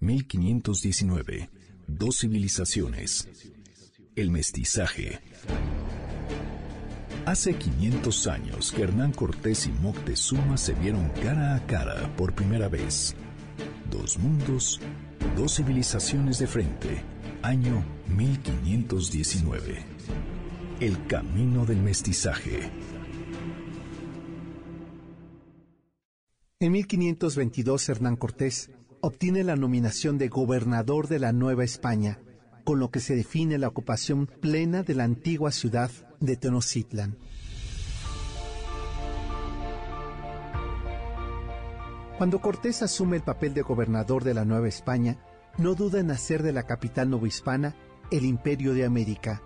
1519. Dos civilizaciones. El mestizaje. Hace 500 años que Hernán Cortés y Moctezuma se vieron cara a cara por primera vez. Dos mundos, dos civilizaciones de frente. Año 1519. El camino del mestizaje. En 1522 Hernán Cortés obtiene la nominación de gobernador de la Nueva España, con lo que se define la ocupación plena de la antigua ciudad de Tenochtitlan. Cuando Cortés asume el papel de gobernador de la Nueva España, no duda en hacer de la capital novohispana el imperio de América.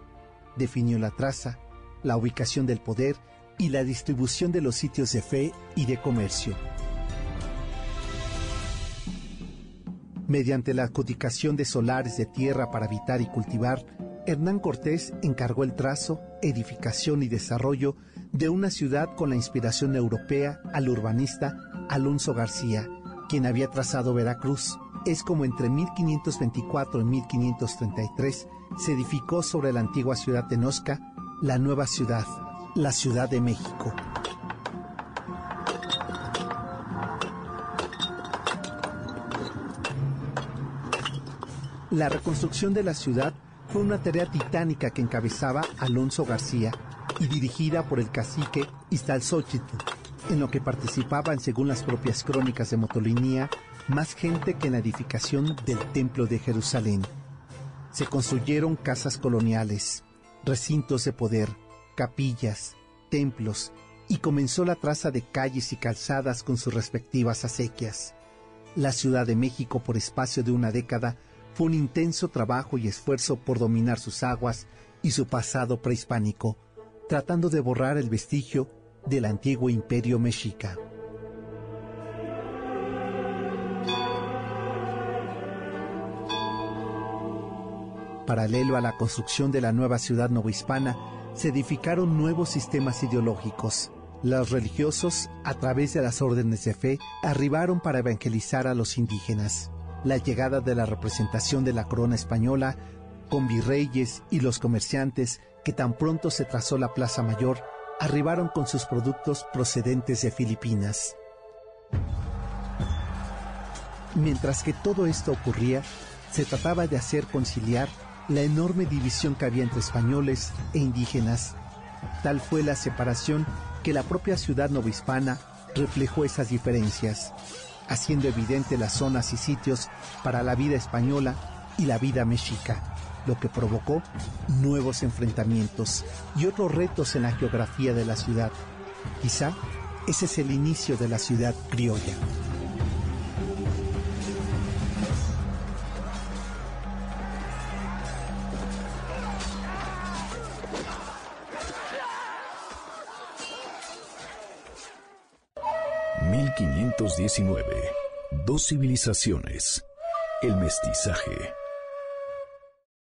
Definió la traza, la ubicación del poder y la distribución de los sitios de fe y de comercio. Mediante la adjudicación de solares de tierra para habitar y cultivar, Hernán Cortés encargó el trazo, edificación y desarrollo de una ciudad con la inspiración europea al urbanista Alonso García, quien había trazado Veracruz. Es como entre 1524 y 1533 se edificó sobre la antigua ciudad de Nosca la nueva ciudad, la Ciudad de México. La reconstrucción de la ciudad fue una tarea titánica que encabezaba Alonso García y dirigida por el cacique Iztalzóchitl, en lo que participaban, según las propias crónicas de Motolinía, más gente que en la edificación del Templo de Jerusalén. Se construyeron casas coloniales, recintos de poder, capillas, templos, y comenzó la traza de calles y calzadas con sus respectivas acequias. La Ciudad de México, por espacio de una década, fue un intenso trabajo y esfuerzo por dominar sus aguas y su pasado prehispánico, tratando de borrar el vestigio del antiguo imperio mexica. Paralelo a la construcción de la nueva ciudad novohispana, se edificaron nuevos sistemas ideológicos. Los religiosos, a través de las órdenes de fe, arribaron para evangelizar a los indígenas la llegada de la representación de la corona española con virreyes y los comerciantes que tan pronto se trazó la Plaza Mayor, arribaron con sus productos procedentes de Filipinas. Mientras que todo esto ocurría, se trataba de hacer conciliar la enorme división que había entre españoles e indígenas. Tal fue la separación que la propia ciudad novohispana reflejó esas diferencias haciendo evidente las zonas y sitios para la vida española y la vida mexica, lo que provocó nuevos enfrentamientos y otros retos en la geografía de la ciudad. Quizá ese es el inicio de la ciudad criolla. 1519. Dos civilizaciones. El mestizaje.